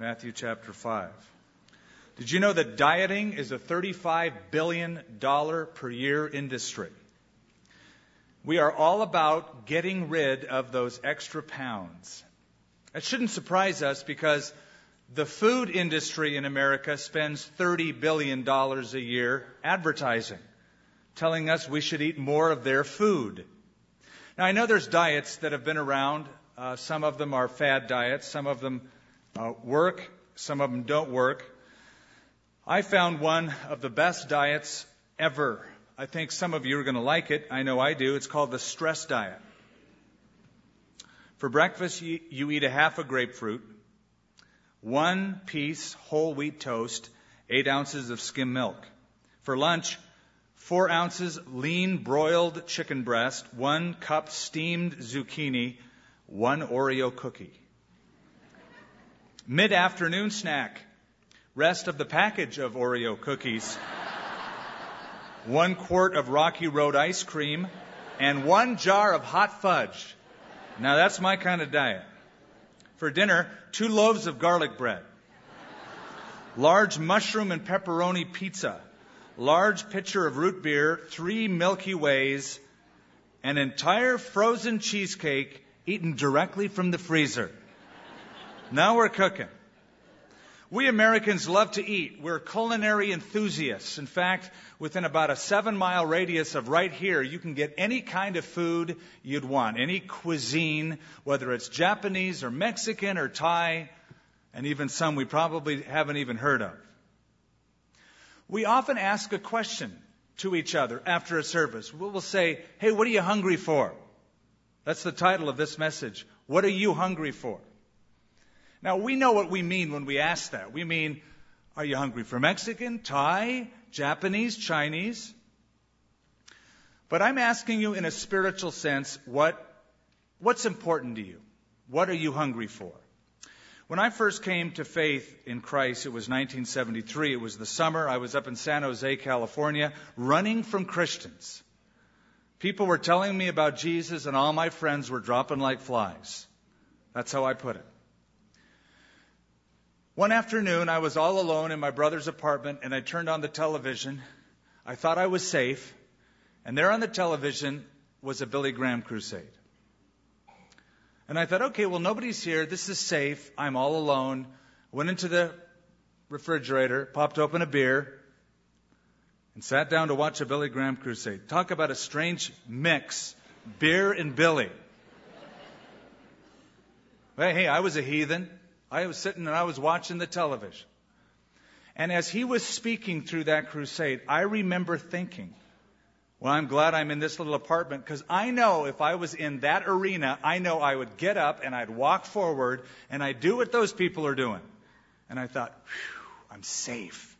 Matthew chapter 5. Did you know that dieting is a $35 billion per year industry? We are all about getting rid of those extra pounds. That shouldn't surprise us because the food industry in America spends $30 billion a year advertising, telling us we should eat more of their food. Now, I know there's diets that have been around. Uh, some of them are fad diets, some of them uh, work, some of them don't work. I found one of the best diets ever. I think some of you are going to like it. I know I do. It's called the stress diet. For breakfast, you, you eat a half a grapefruit, one piece whole wheat toast, eight ounces of skim milk. For lunch, four ounces lean broiled chicken breast, one cup steamed zucchini, one Oreo cookie. Mid afternoon snack, rest of the package of Oreo cookies, one quart of Rocky Road ice cream, and one jar of hot fudge. Now that's my kind of diet. For dinner, two loaves of garlic bread, large mushroom and pepperoni pizza, large pitcher of root beer, three Milky Ways, an entire frozen cheesecake eaten directly from the freezer. Now we're cooking. We Americans love to eat. We're culinary enthusiasts. In fact, within about a seven mile radius of right here, you can get any kind of food you'd want, any cuisine, whether it's Japanese or Mexican or Thai, and even some we probably haven't even heard of. We often ask a question to each other after a service. We'll say, Hey, what are you hungry for? That's the title of this message. What are you hungry for? Now, we know what we mean when we ask that. We mean, are you hungry for Mexican, Thai, Japanese, Chinese? But I'm asking you in a spiritual sense, what, what's important to you? What are you hungry for? When I first came to faith in Christ, it was 1973. It was the summer. I was up in San Jose, California, running from Christians. People were telling me about Jesus, and all my friends were dropping like flies. That's how I put it. One afternoon, I was all alone in my brother's apartment and I turned on the television. I thought I was safe. And there on the television was a Billy Graham crusade. And I thought, okay, well, nobody's here. This is safe. I'm all alone. Went into the refrigerator, popped open a beer, and sat down to watch a Billy Graham crusade. Talk about a strange mix beer and Billy. Hey, I was a heathen. I was sitting and I was watching the television. And as he was speaking through that crusade, I remember thinking, well, I'm glad I'm in this little apartment because I know if I was in that arena, I know I would get up and I'd walk forward and I'd do what those people are doing. And I thought, I'm safe.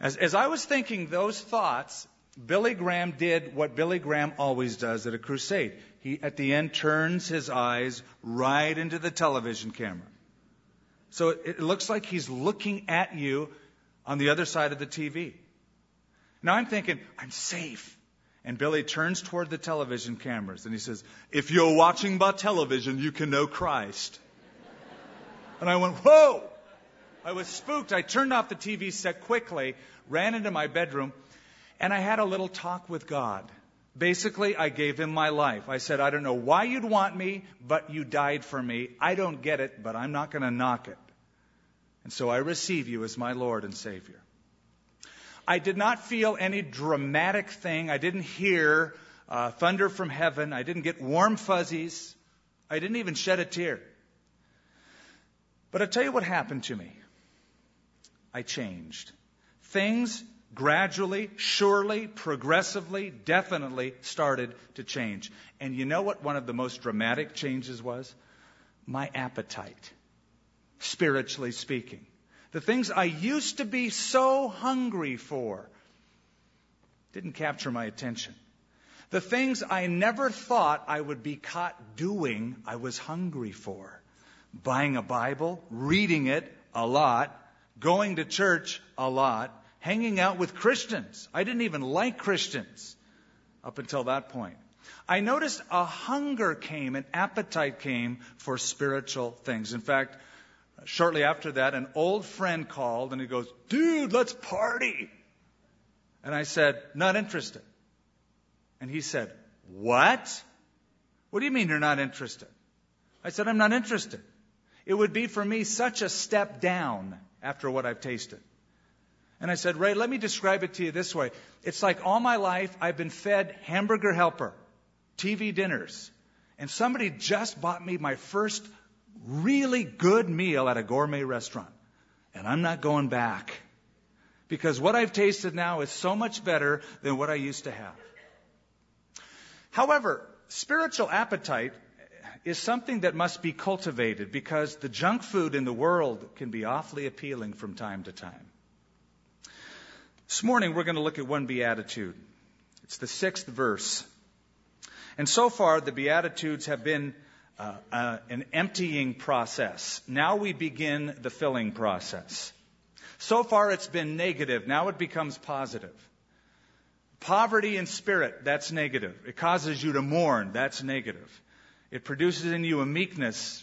As, as I was thinking those thoughts, Billy Graham did what Billy Graham always does at a crusade. He, at the end, turns his eyes right into the television camera. So it looks like he's looking at you on the other side of the TV. Now I'm thinking, I'm safe. And Billy turns toward the television cameras and he says, If you're watching by television, you can know Christ. And I went, Whoa! I was spooked. I turned off the TV set quickly, ran into my bedroom, and I had a little talk with God. Basically, I gave him my life. I said, I don't know why you'd want me, but you died for me. I don't get it, but I'm not going to knock it. And so I receive you as my Lord and Savior. I did not feel any dramatic thing. I didn't hear uh, thunder from heaven. I didn't get warm fuzzies. I didn't even shed a tear. But I'll tell you what happened to me. I changed. Things gradually, surely, progressively, definitely started to change. And you know what one of the most dramatic changes was? My appetite, spiritually speaking. The things I used to be so hungry for didn't capture my attention. The things I never thought I would be caught doing, I was hungry for. Buying a Bible, reading it a lot, going to church a lot, hanging out with Christians. I didn't even like Christians up until that point. I noticed a hunger came, an appetite came for spiritual things. In fact, shortly after that, an old friend called and he goes, Dude, let's party. And I said, Not interested. And he said, What? What do you mean you're not interested? I said, I'm not interested. It would be for me such a step down after what I've tasted. And I said, Ray, let me describe it to you this way. It's like all my life I've been fed hamburger helper, TV dinners, and somebody just bought me my first really good meal at a gourmet restaurant. And I'm not going back. Because what I've tasted now is so much better than what I used to have. However, spiritual appetite is something that must be cultivated because the junk food in the world can be awfully appealing from time to time. This morning we're going to look at one beatitude. It's the sixth verse. And so far the beatitudes have been uh, uh, an emptying process. Now we begin the filling process. So far it's been negative. Now it becomes positive. Poverty in spirit, that's negative. It causes you to mourn, that's negative. It produces in you a meekness.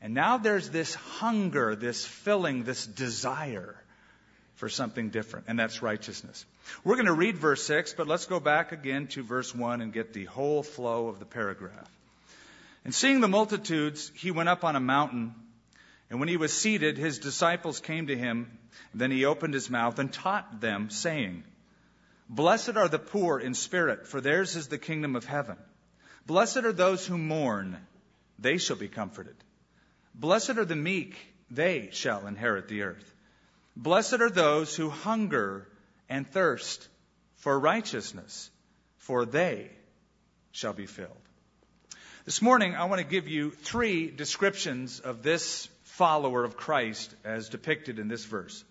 And now there's this hunger, this filling, this desire for something different, and that's righteousness. We're going to read verse 6, but let's go back again to verse 1 and get the whole flow of the paragraph. And seeing the multitudes, he went up on a mountain. And when he was seated, his disciples came to him. Then he opened his mouth and taught them, saying, Blessed are the poor in spirit, for theirs is the kingdom of heaven. Blessed are those who mourn, they shall be comforted. Blessed are the meek, they shall inherit the earth. Blessed are those who hunger and thirst for righteousness, for they shall be filled. This morning, I want to give you three descriptions of this follower of Christ as depicted in this verse.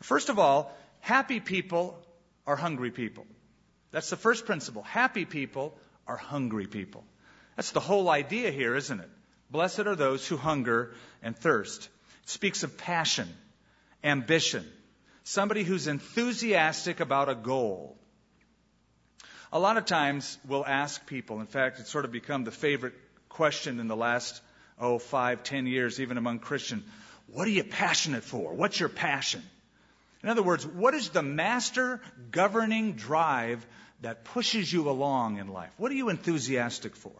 First of all, happy people are hungry people. That's the first principle. Happy people are hungry people. That's the whole idea here, isn't it? Blessed are those who hunger and thirst. It speaks of passion, ambition, somebody who's enthusiastic about a goal. A lot of times we'll ask people, in fact, it's sort of become the favorite question in the last, oh, five, ten years, even among Christians. What are you passionate for? What's your passion? In other words, what is the master governing drive that pushes you along in life? What are you enthusiastic for?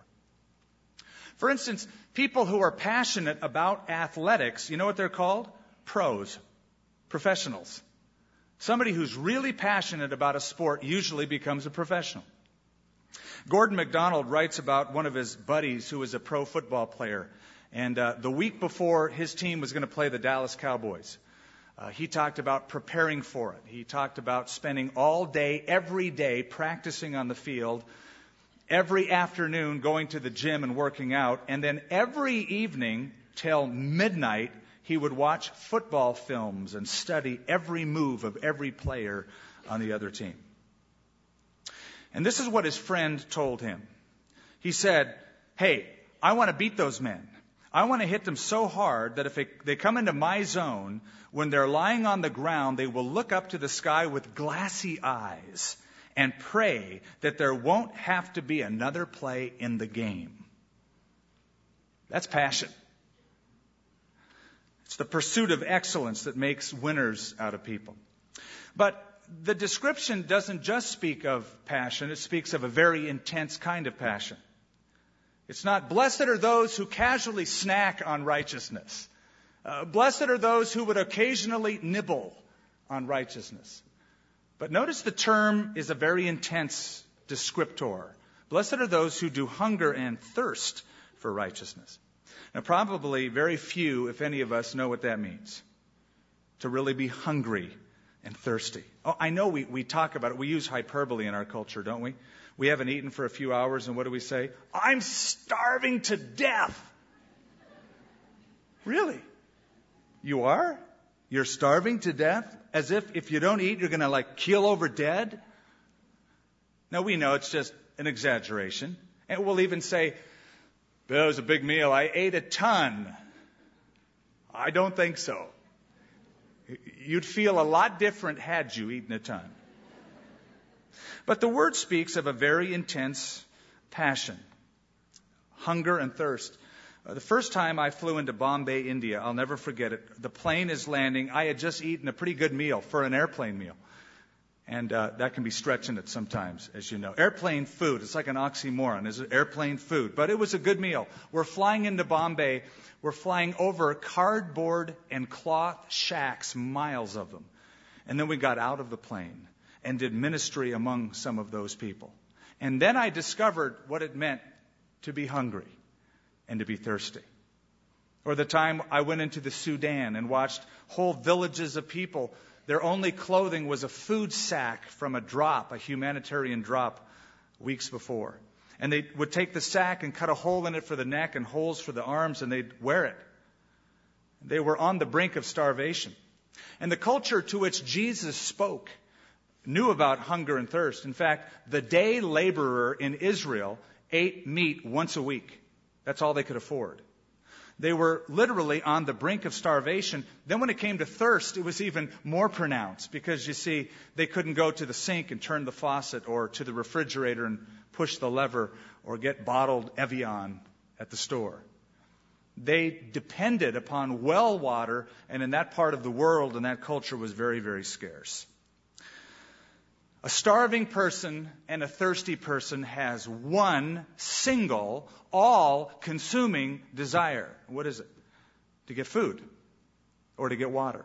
For instance, people who are passionate about athletics, you know what they're called? Pros, professionals. Somebody who's really passionate about a sport usually becomes a professional. Gordon MacDonald writes about one of his buddies who was a pro football player. And uh, the week before his team was going to play the Dallas Cowboys, uh, he talked about preparing for it. He talked about spending all day, every day, practicing on the field, every afternoon going to the gym and working out, and then every evening till midnight he would watch football films and study every move of every player on the other team. And this is what his friend told him. He said, Hey, I want to beat those men. I want to hit them so hard that if they come into my zone, when they're lying on the ground, they will look up to the sky with glassy eyes and pray that there won't have to be another play in the game. That's passion. It's the pursuit of excellence that makes winners out of people. But the description doesn't just speak of passion, it speaks of a very intense kind of passion. It's not, blessed are those who casually snack on righteousness. Uh, blessed are those who would occasionally nibble on righteousness. But notice the term is a very intense descriptor. Blessed are those who do hunger and thirst for righteousness. Now, probably very few, if any of us, know what that means. To really be hungry and thirsty. Oh, I know we, we talk about it. We use hyperbole in our culture, don't we? We haven't eaten for a few hours, and what do we say? I'm starving to death. Really? You are? You're starving to death? As if if you don't eat, you're going to like keel over dead? Now we know it's just an exaggeration. And we'll even say, that was a big meal. I ate a ton. I don't think so. You'd feel a lot different had you eaten a ton. But the word speaks of a very intense passion, hunger and thirst. Uh, the first time I flew into Bombay, India, I'll never forget it. The plane is landing. I had just eaten a pretty good meal for an airplane meal. And uh, that can be stretching it sometimes, as you know. Airplane food, it's like an oxymoron, is? Airplane food. But it was a good meal. We're flying into Bombay. We're flying over cardboard and cloth shacks, miles of them. And then we got out of the plane and did ministry among some of those people. And then I discovered what it meant to be hungry and to be thirsty. Or the time I went into the Sudan and watched whole villages of people their only clothing was a food sack from a drop, a humanitarian drop, weeks before. And they would take the sack and cut a hole in it for the neck and holes for the arms, and they'd wear it. They were on the brink of starvation. And the culture to which Jesus spoke knew about hunger and thirst. In fact, the day laborer in Israel ate meat once a week. That's all they could afford. They were literally on the brink of starvation. Then, when it came to thirst, it was even more pronounced because you see, they couldn't go to the sink and turn the faucet or to the refrigerator and push the lever or get bottled Evian at the store. They depended upon well water, and in that part of the world and that culture was very, very scarce. A starving person and a thirsty person has one single, all consuming desire. What is it? To get food or to get water.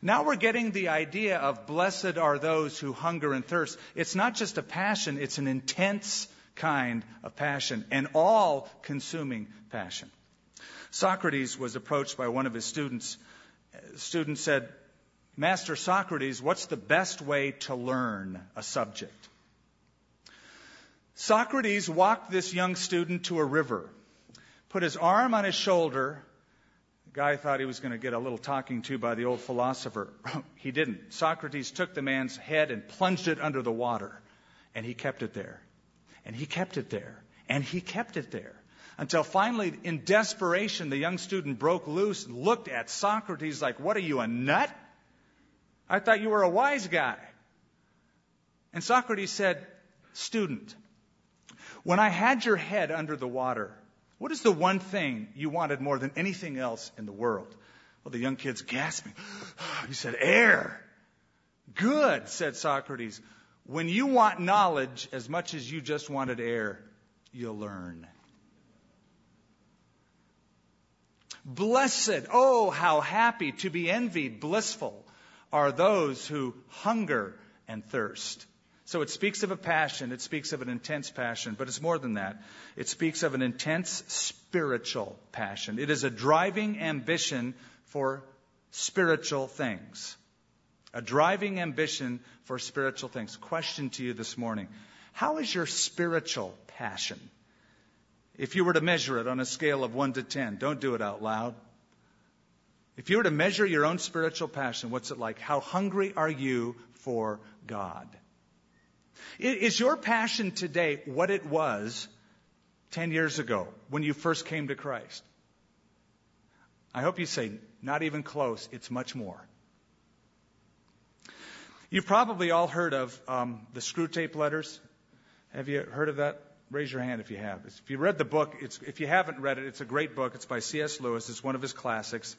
Now we're getting the idea of blessed are those who hunger and thirst. It's not just a passion, it's an intense kind of passion, an all consuming passion. Socrates was approached by one of his students. The student said, Master Socrates, what's the best way to learn a subject? Socrates walked this young student to a river, put his arm on his shoulder. The guy thought he was going to get a little talking to by the old philosopher. he didn't. Socrates took the man's head and plunged it under the water, and he kept it there. And he kept it there. And he kept it there. Until finally, in desperation, the young student broke loose and looked at Socrates like, What are you, a nut? I thought you were a wise guy. And Socrates said, Student, when I had your head under the water, what is the one thing you wanted more than anything else in the world? Well, the young kid's gasping. He said, Air. Good, said Socrates. When you want knowledge as much as you just wanted air, you'll learn. Blessed, oh, how happy, to be envied, blissful are those who hunger and thirst. So it speaks of a passion, it speaks of an intense passion, but it's more than that. It speaks of an intense spiritual passion. It is a driving ambition for spiritual things. A driving ambition for spiritual things. Question to you this morning How is your spiritual passion? If you were to measure it on a scale of 1 to 10, don't do it out loud. If you were to measure your own spiritual passion, what's it like? How hungry are you for God? Is your passion today what it was 10 years ago when you first came to Christ? I hope you say, not even close, it's much more. You've probably all heard of um, the Screwtape letters. Have you heard of that? Raise your hand if you have. If you read the book, if you haven't read it, it's a great book. It's by C.S. Lewis. It's one of his classics.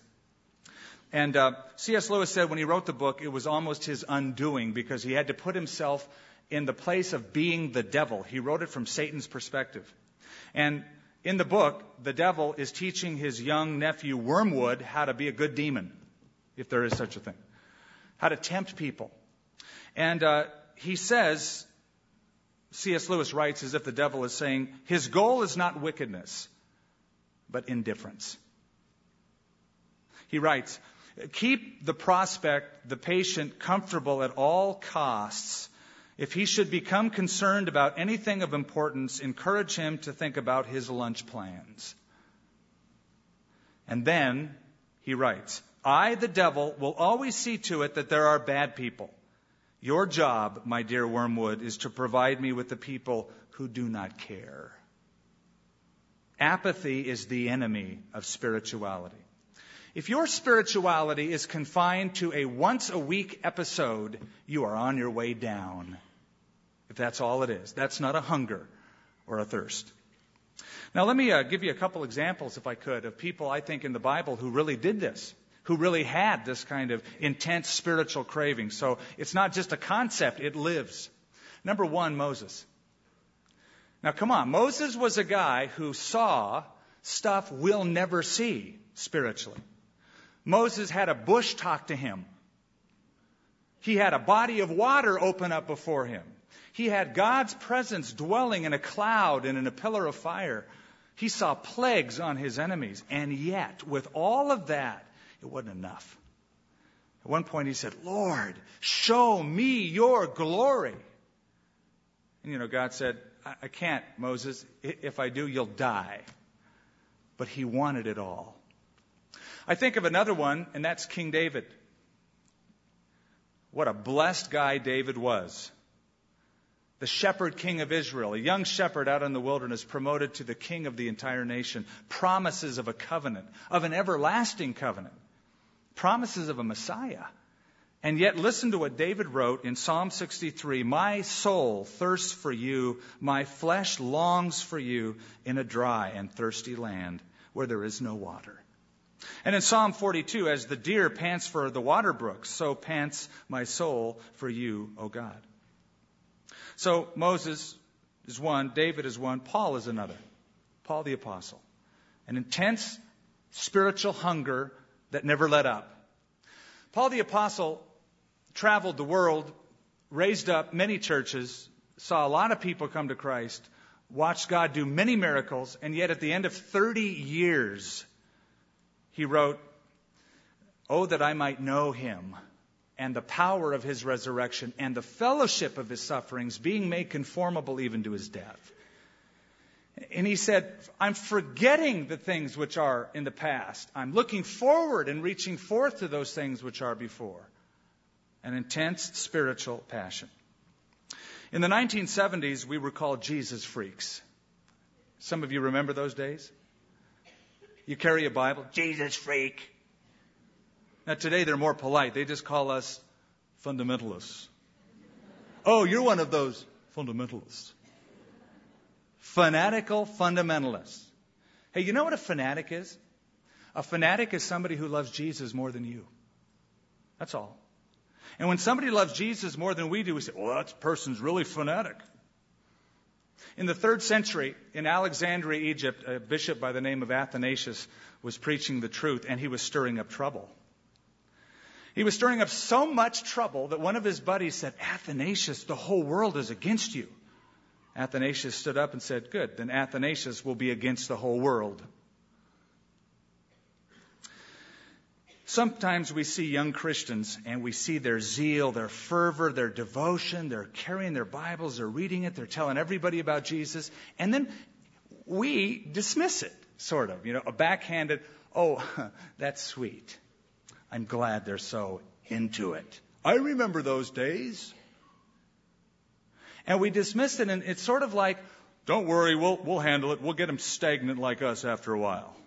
And uh, C.S. Lewis said when he wrote the book, it was almost his undoing because he had to put himself in the place of being the devil. He wrote it from Satan's perspective. And in the book, the devil is teaching his young nephew Wormwood how to be a good demon, if there is such a thing, how to tempt people. And uh, he says, C.S. Lewis writes as if the devil is saying, his goal is not wickedness, but indifference. He writes, Keep the prospect, the patient, comfortable at all costs. If he should become concerned about anything of importance, encourage him to think about his lunch plans. And then he writes, I, the devil, will always see to it that there are bad people. Your job, my dear Wormwood, is to provide me with the people who do not care. Apathy is the enemy of spirituality. If your spirituality is confined to a once a week episode, you are on your way down. If that's all it is, that's not a hunger or a thirst. Now, let me uh, give you a couple examples, if I could, of people I think in the Bible who really did this, who really had this kind of intense spiritual craving. So it's not just a concept, it lives. Number one, Moses. Now, come on. Moses was a guy who saw stuff we'll never see spiritually. Moses had a bush talk to him. He had a body of water open up before him. He had God's presence dwelling in a cloud and in a pillar of fire. He saw plagues on his enemies. And yet, with all of that, it wasn't enough. At one point, he said, Lord, show me your glory. And you know, God said, I, I can't, Moses. If I do, you'll die. But he wanted it all. I think of another one, and that's King David. What a blessed guy David was. The shepherd king of Israel, a young shepherd out in the wilderness, promoted to the king of the entire nation. Promises of a covenant, of an everlasting covenant. Promises of a Messiah. And yet, listen to what David wrote in Psalm 63 My soul thirsts for you, my flesh longs for you in a dry and thirsty land where there is no water. And in Psalm 42, as the deer pants for the water brooks, so pants my soul for you, O God. So Moses is one, David is one, Paul is another. Paul the Apostle. An intense spiritual hunger that never let up. Paul the Apostle traveled the world, raised up many churches, saw a lot of people come to Christ, watched God do many miracles, and yet at the end of 30 years, he wrote, Oh, that I might know him and the power of his resurrection and the fellowship of his sufferings, being made conformable even to his death. And he said, I'm forgetting the things which are in the past. I'm looking forward and reaching forth to those things which are before an intense spiritual passion. In the 1970s, we were called Jesus freaks. Some of you remember those days? You carry a Bible, Jesus freak. Now, today they're more polite. They just call us fundamentalists. Oh, you're one of those fundamentalists. Fanatical fundamentalists. Hey, you know what a fanatic is? A fanatic is somebody who loves Jesus more than you. That's all. And when somebody loves Jesus more than we do, we say, well, that person's really fanatic. In the third century, in Alexandria, Egypt, a bishop by the name of Athanasius was preaching the truth, and he was stirring up trouble. He was stirring up so much trouble that one of his buddies said, Athanasius, the whole world is against you. Athanasius stood up and said, Good, then Athanasius will be against the whole world. Sometimes we see young Christians and we see their zeal, their fervor, their devotion. They're carrying their Bibles, they're reading it, they're telling everybody about Jesus. And then we dismiss it, sort of, you know, a backhanded, oh, that's sweet. I'm glad they're so into it. I remember those days. And we dismiss it, and it's sort of like, don't worry, we'll, we'll handle it. We'll get them stagnant like us after a while.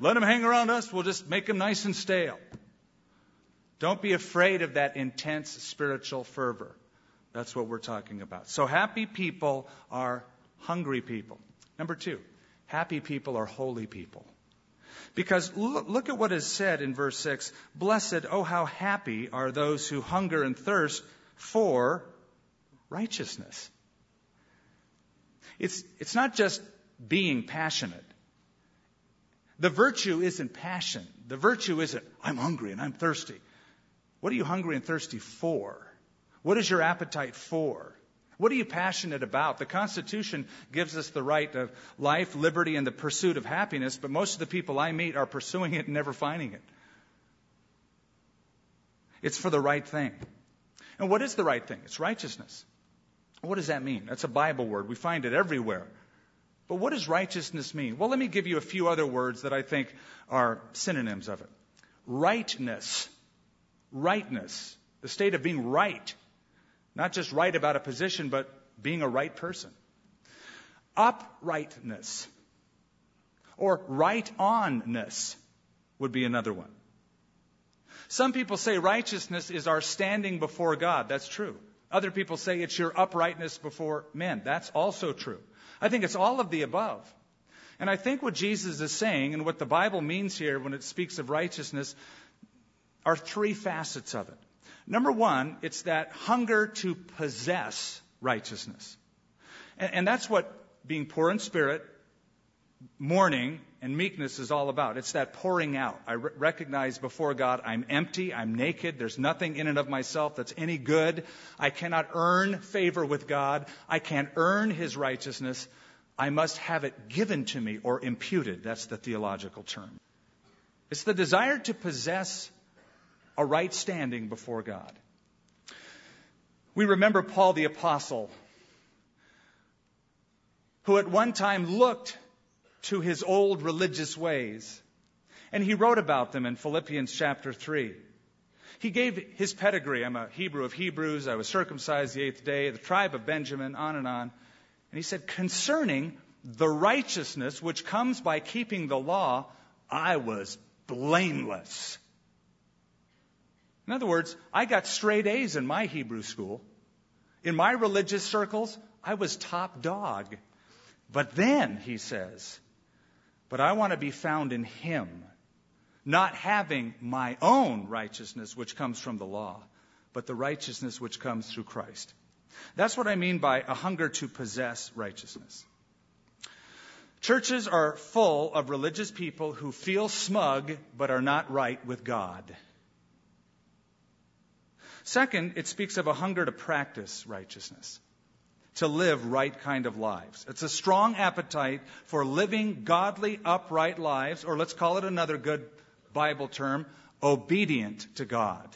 Let them hang around us. We'll just make them nice and stale. Don't be afraid of that intense spiritual fervor. That's what we're talking about. So happy people are hungry people. Number two, happy people are holy people. Because look, look, at what is said in verse 6 Blessed, oh, how happy are those who hunger and thirst for righteousness. It's, it's not just being passionate. The virtue isn't passion. The virtue isn't, I'm hungry and I'm thirsty. What are you hungry and thirsty for? What is your appetite for? What are you passionate about? The Constitution gives us the right of life, liberty, and the pursuit of happiness, but most of the people I meet are pursuing it and never finding it. It's for the right thing. And what is the right thing? It's righteousness. What does that mean? That's a Bible word. We find it everywhere. But what does righteousness mean? Well, let me give you a few other words that I think are synonyms of it. Rightness. Rightness. The state of being right. Not just right about a position, but being a right person. Uprightness. Or right onness would be another one. Some people say righteousness is our standing before God. That's true. Other people say it's your uprightness before men. That's also true. I think it's all of the above. And I think what Jesus is saying and what the Bible means here when it speaks of righteousness are three facets of it. Number one, it's that hunger to possess righteousness. And, and that's what being poor in spirit, mourning, and meekness is all about. It's that pouring out. I re- recognize before God I'm empty, I'm naked, there's nothing in and of myself that's any good. I cannot earn favor with God, I can't earn His righteousness. I must have it given to me or imputed. That's the theological term. It's the desire to possess a right standing before God. We remember Paul the Apostle, who at one time looked to his old religious ways. And he wrote about them in Philippians chapter 3. He gave his pedigree. I'm a Hebrew of Hebrews. I was circumcised the eighth day, the tribe of Benjamin, on and on. And he said, concerning the righteousness which comes by keeping the law, I was blameless. In other words, I got straight A's in my Hebrew school. In my religious circles, I was top dog. But then, he says, but I want to be found in Him, not having my own righteousness, which comes from the law, but the righteousness which comes through Christ. That's what I mean by a hunger to possess righteousness. Churches are full of religious people who feel smug but are not right with God. Second, it speaks of a hunger to practice righteousness to live right kind of lives. It's a strong appetite for living godly, upright lives, or let's call it another good Bible term, obedient to God,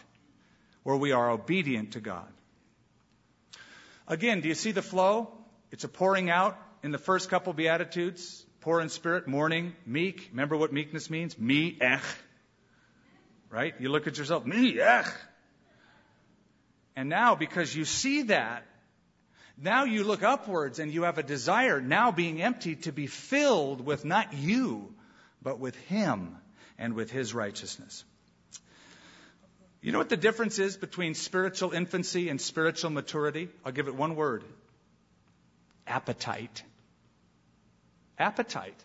where we are obedient to God. Again, do you see the flow? It's a pouring out in the first couple Beatitudes poor in spirit, mourning, meek. Remember what meekness means? Me, ech. Right? You look at yourself, me, ech. And now, because you see that, now you look upwards and you have a desire, now being empty, to be filled with not you, but with Him and with His righteousness. You know what the difference is between spiritual infancy and spiritual maturity? I'll give it one word appetite. Appetite.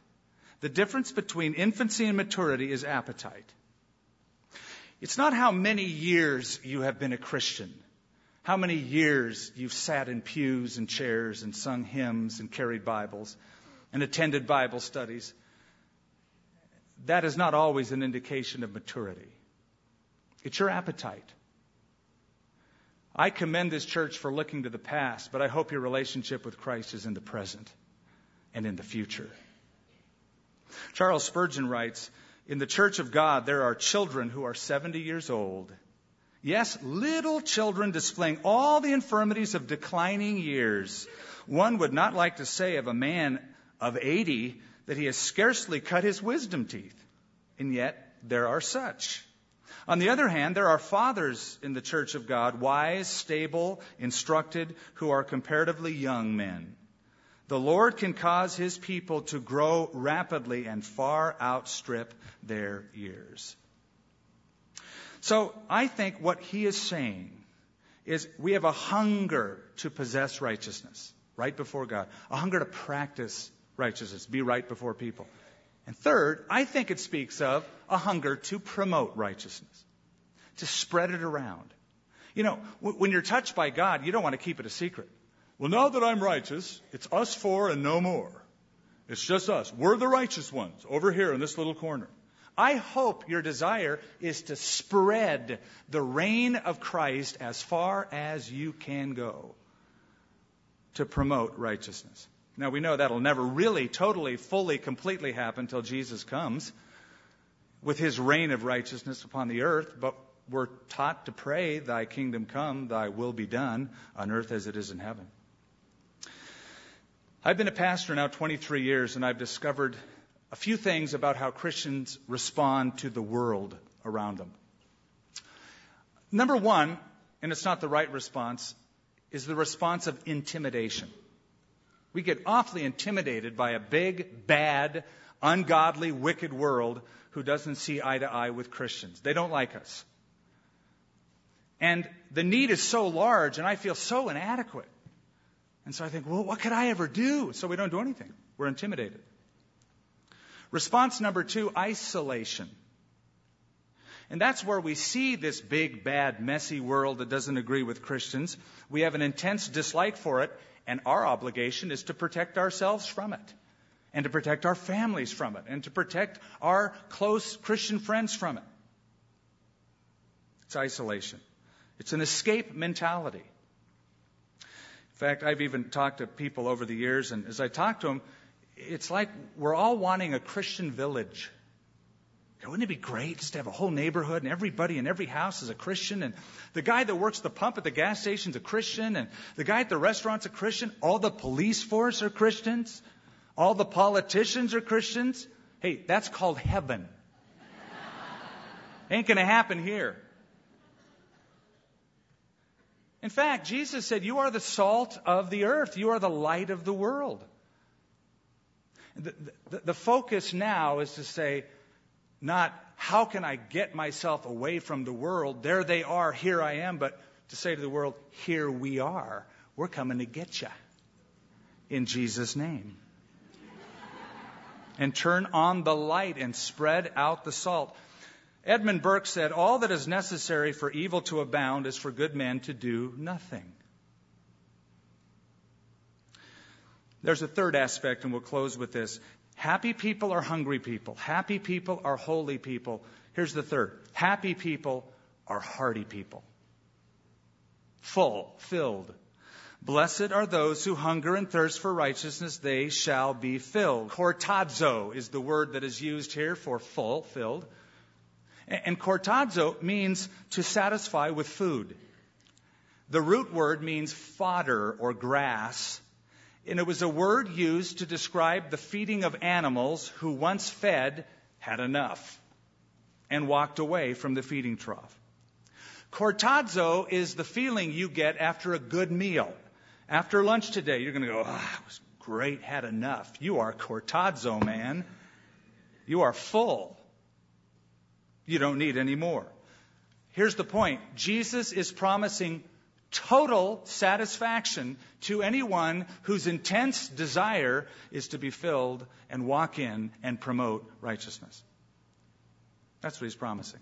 The difference between infancy and maturity is appetite. It's not how many years you have been a Christian how many years you've sat in pews and chairs and sung hymns and carried Bibles and attended Bible studies. That is not always an indication of maturity. It's your appetite. I commend this church for looking to the past, but I hope your relationship with Christ is in the present and in the future. Charles Spurgeon writes, In the church of God, there are children who are 70 years old Yes, little children displaying all the infirmities of declining years. One would not like to say of a man of 80 that he has scarcely cut his wisdom teeth. And yet, there are such. On the other hand, there are fathers in the church of God, wise, stable, instructed, who are comparatively young men. The Lord can cause his people to grow rapidly and far outstrip their years. So I think what he is saying is we have a hunger to possess righteousness right before God, a hunger to practice righteousness, be right before people. And third, I think it speaks of a hunger to promote righteousness, to spread it around. You know, when you're touched by God, you don't want to keep it a secret. Well, now that I'm righteous, it's us four and no more. It's just us. We're the righteous ones over here in this little corner. I hope your desire is to spread the reign of Christ as far as you can go to promote righteousness. Now, we know that'll never really, totally, fully, completely happen until Jesus comes with his reign of righteousness upon the earth, but we're taught to pray, Thy kingdom come, Thy will be done on earth as it is in heaven. I've been a pastor now 23 years, and I've discovered a few things about how Christians respond to the world around them. Number one, and it's not the right response, is the response of intimidation. We get awfully intimidated by a big, bad, ungodly, wicked world who doesn't see eye to eye with Christians. They don't like us. And the need is so large, and I feel so inadequate And so I think, well, what could I ever do? So we don't do anything. We're intimidated. Response number two isolation. And that's where we see this big, bad, messy world that doesn't agree with Christians. We have an intense dislike for it, and our obligation is to protect ourselves from it, and to protect our families from it, and to protect our close Christian friends from it. It's isolation, it's an escape mentality. In fact, I've even talked to people over the years, and as I talk to them, it's like we're all wanting a Christian village. Wouldn't it be great just to have a whole neighborhood and everybody in every house is a Christian and the guy that works the pump at the gas station's a Christian and the guy at the restaurant's a Christian, all the police force are Christians, all the politicians are Christians. Hey, that's called heaven. Ain't gonna happen here. In fact, Jesus said, You are the salt of the earth. You are the light of the world. The, focus now is to say, not how can I get myself away from the world? There they are, here I am, but to say to the world, here we are. We're coming to get you in Jesus' name. and turn on the light and spread out the salt. Edmund Burke said, All that is necessary for evil to abound is for good men to do nothing. There's a third aspect, and we'll close with this. Happy people are hungry people. Happy people are holy people. Here's the third. Happy people are hearty people. Full, filled. Blessed are those who hunger and thirst for righteousness, they shall be filled. Chortazo is the word that is used here for full, filled. And chortazo means to satisfy with food. The root word means fodder or grass, and it was a word used to describe the feeding of animals who, once fed, had enough and walked away from the feeding trough. Chortazo is the feeling you get after a good meal. After lunch today, you're going to go, ah, it was great, had enough. You are chortazo, man. You are full. You don't need any more. Here's the point Jesus is promising total satisfaction to anyone whose intense desire is to be filled and walk in and promote righteousness. That's what he's promising.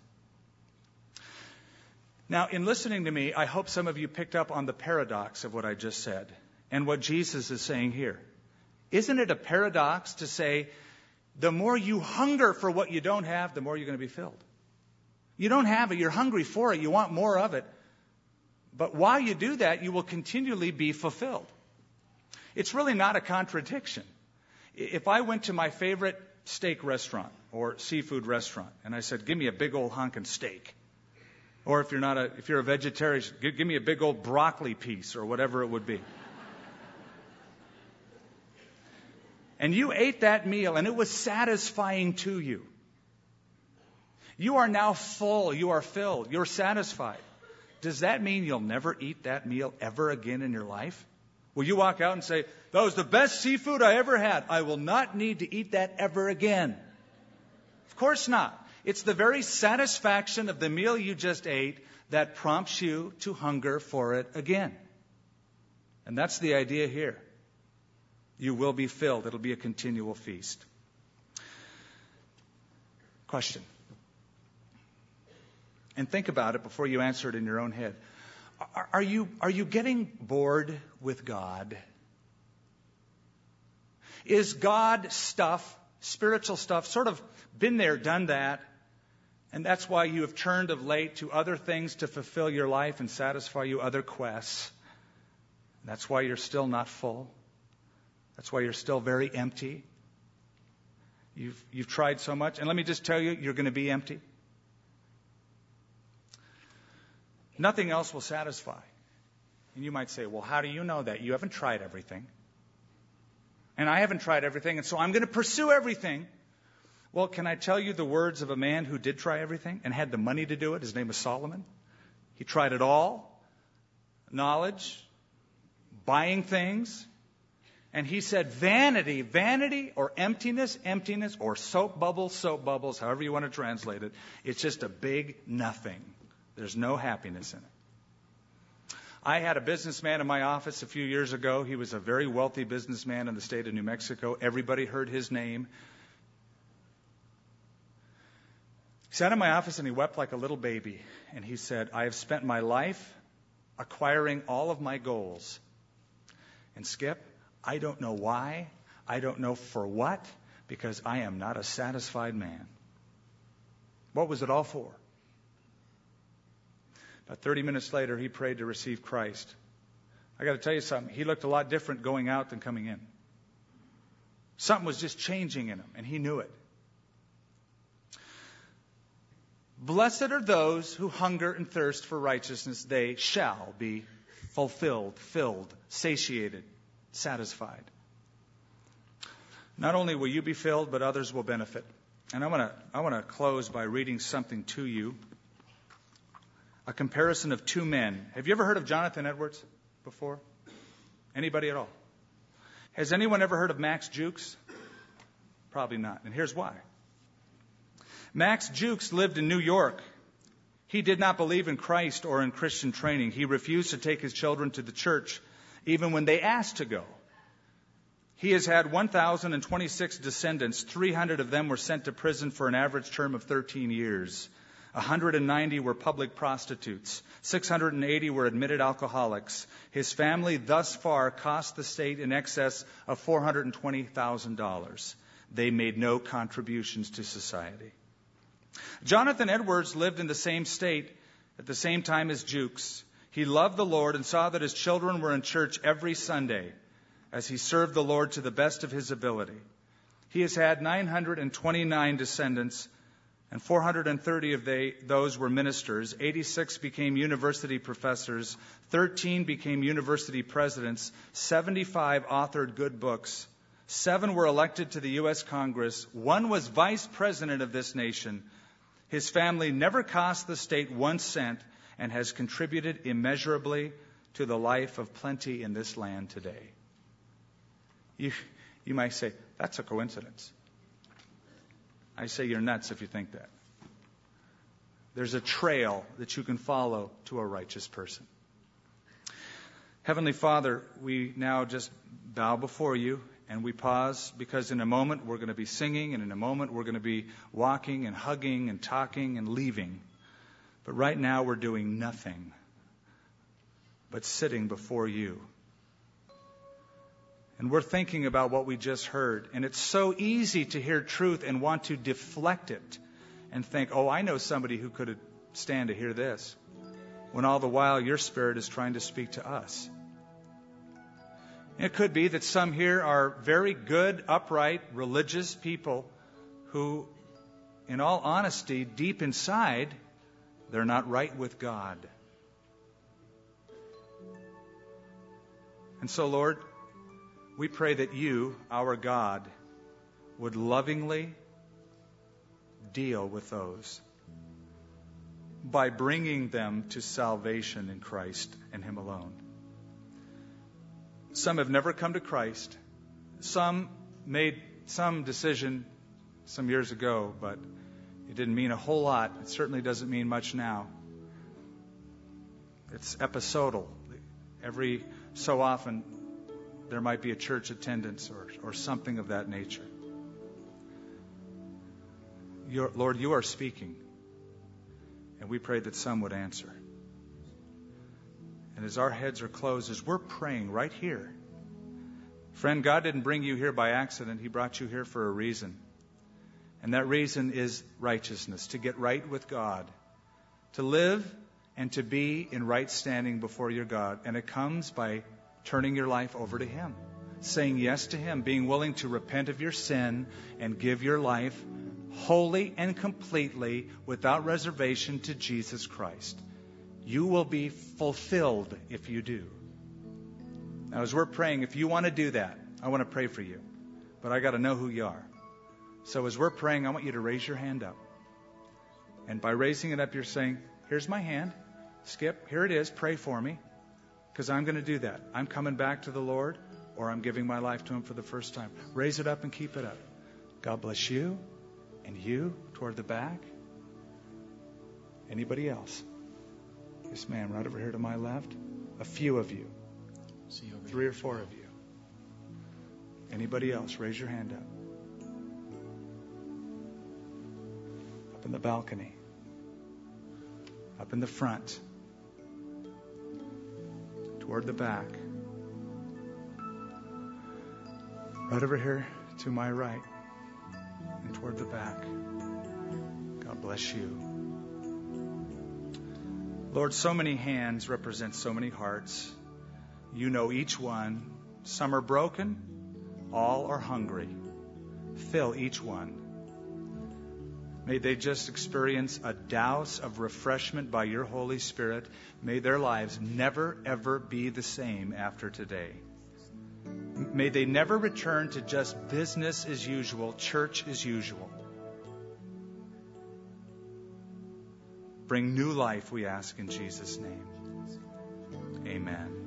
Now, in listening to me, I hope some of you picked up on the paradox of what I just said and what Jesus is saying here. Isn't it a paradox to say, the more you hunger for what you don't have, the more you're going to be filled? You don't have it, you're hungry for it, you want more of it. But while you do that, you will continually be fulfilled. It's really not a contradiction. If I went to my favorite steak restaurant or seafood restaurant and I said, "Give me a big old honkin' steak," or if you're not a if you're a vegetarian, give, give me a big old broccoli piece or whatever it would be. and you ate that meal and it was satisfying to you. You are now full, you are filled, you're satisfied. Does that mean you'll never eat that meal ever again in your life? Will you walk out and say, That was the best seafood I ever had. I will not need to eat that ever again? Of course not. It's the very satisfaction of the meal you just ate that prompts you to hunger for it again. And that's the idea here. You will be filled, it'll be a continual feast. Question and think about it before you answer it in your own head. Are, you, are you getting bored with God? Is God stuff, spiritual stuff, sort of been there, done that, and that's why you have turned of late to other things to fulfill your life and satisfy you, other quests? That's why you're still not full. That's why you're still very empty. You've, you've tried so much. And let me just tell you, you're going to be empty. Nothing else will satisfy. And you might say, well, how do you know that? You haven't tried everything. And I haven't tried everything, and so I'm going to pursue everything. Well, can I tell you the words of a man who did try everything and had the money to do it? His name was Solomon. He tried it all knowledge, buying things. And he said, vanity, vanity, or emptiness, emptiness, or soap bubbles, soap bubbles, however you want to translate it. It's just a big nothing. There's no happiness in it. I had a businessman in my office a few years ago. He was a very wealthy businessman in the state of New Mexico. Everybody heard his name. He sat in my office and he wept like a little baby. And he said, I have spent my life acquiring all of my goals. And Skip, I don't know why. I don't know for what, because I am not a satisfied man. What was it all for? About 30 minutes later, he prayed to receive Christ. I got to tell you something. He looked a lot different going out than coming in. Something was just changing in him, and he knew it. Blessed are those who hunger and thirst for righteousness. They shall be fulfilled, filled, satiated, satisfied. Not only will you be filled, but others will benefit. And I want to I want to close by reading something to you a comparison of two men. Have you ever heard of Jonathan Edwards before? Anybody at all? Has anyone ever heard of Max Jukes? Probably not. And here's why. Max Jukes lived in New York. He did not believe in Christ or in Christian training. He refused to take his children to the church, even when they asked to go. He has had 1,026 descendants. 300 of them were sent to prison for an average term of 13 years. 190 were public prostitutes. 680 were admitted alcoholics. His family thus far cost the state in excess of $420,000. They made no contributions to society. Jonathan Edwards lived in the same state at the same time as Jukes. He loved the Lord and saw that his children were in church every Sunday as he served the Lord to the best of his ability. He has had 929 descendants and 430 of they, those were ministers. 86 became university professors. 13 became university presidents. 75 authored good books. Seven were elected to the U.S. Congress. One was vice president of this nation. His family never cost the state one cent and has contributed immeasurably to the life of plenty in this land today. You, you might say, that's a coincidence. I say you're nuts if you think that. There's a trail that you can follow to a righteous person. Heavenly Father, we now just bow before you and we pause because in a moment we're going to be singing and in a moment we're going to be walking and hugging and talking and leaving. But right now we're doing nothing but sitting before you and we're thinking about what we just heard. And it's so easy to hear truth and want to deflect it and think, oh, I know somebody who could stand to hear this. When all the while your spirit is trying to speak to us. It could be that some here are very good, upright, religious people who, in all honesty, deep inside, they're not right with God. And so, Lord, we pray that you, our God, would lovingly deal with those by bringing them to salvation in Christ and Him alone. Some have never come to Christ. Some made some decision some years ago, but it didn't mean a whole lot. It certainly doesn't mean much now. It's episodal. Every so often, there might be a church attendance or, or something of that nature. Your, Lord, you are speaking, and we pray that some would answer. And as our heads are closed, as we're praying right here, friend, God didn't bring you here by accident, He brought you here for a reason. And that reason is righteousness, to get right with God, to live and to be in right standing before your God. And it comes by turning your life over to Him, saying yes to Him, being willing to repent of your sin and give your life wholly and completely without reservation to Jesus Christ. You will be fulfilled if you do. Now, as we're praying, if you want to do that, I want to pray for you. But I got to know who you are. So as we're praying, I want you to raise your hand up. And by raising it up, you're saying, Here's my hand. Skip, here it is. Pray for me because I'm going to do that. I'm coming back to the Lord or I'm giving my life to Him for the first time. Raise it up and keep it up. God bless you and you toward the back. Anybody else? This man right over here to my left. A few of you. Three or four of you. Anybody else? Raise your hand up. Up in the balcony. Up in the front. Toward the back. Right over here to my right and toward the back. God bless you. Lord, so many hands represent so many hearts. You know each one. Some are broken, all are hungry. Fill each one. May they just experience a douse of refreshment by your Holy Spirit. May their lives never, ever be the same after today. May they never return to just business as usual, church as usual. Bring new life, we ask in Jesus' name. Amen.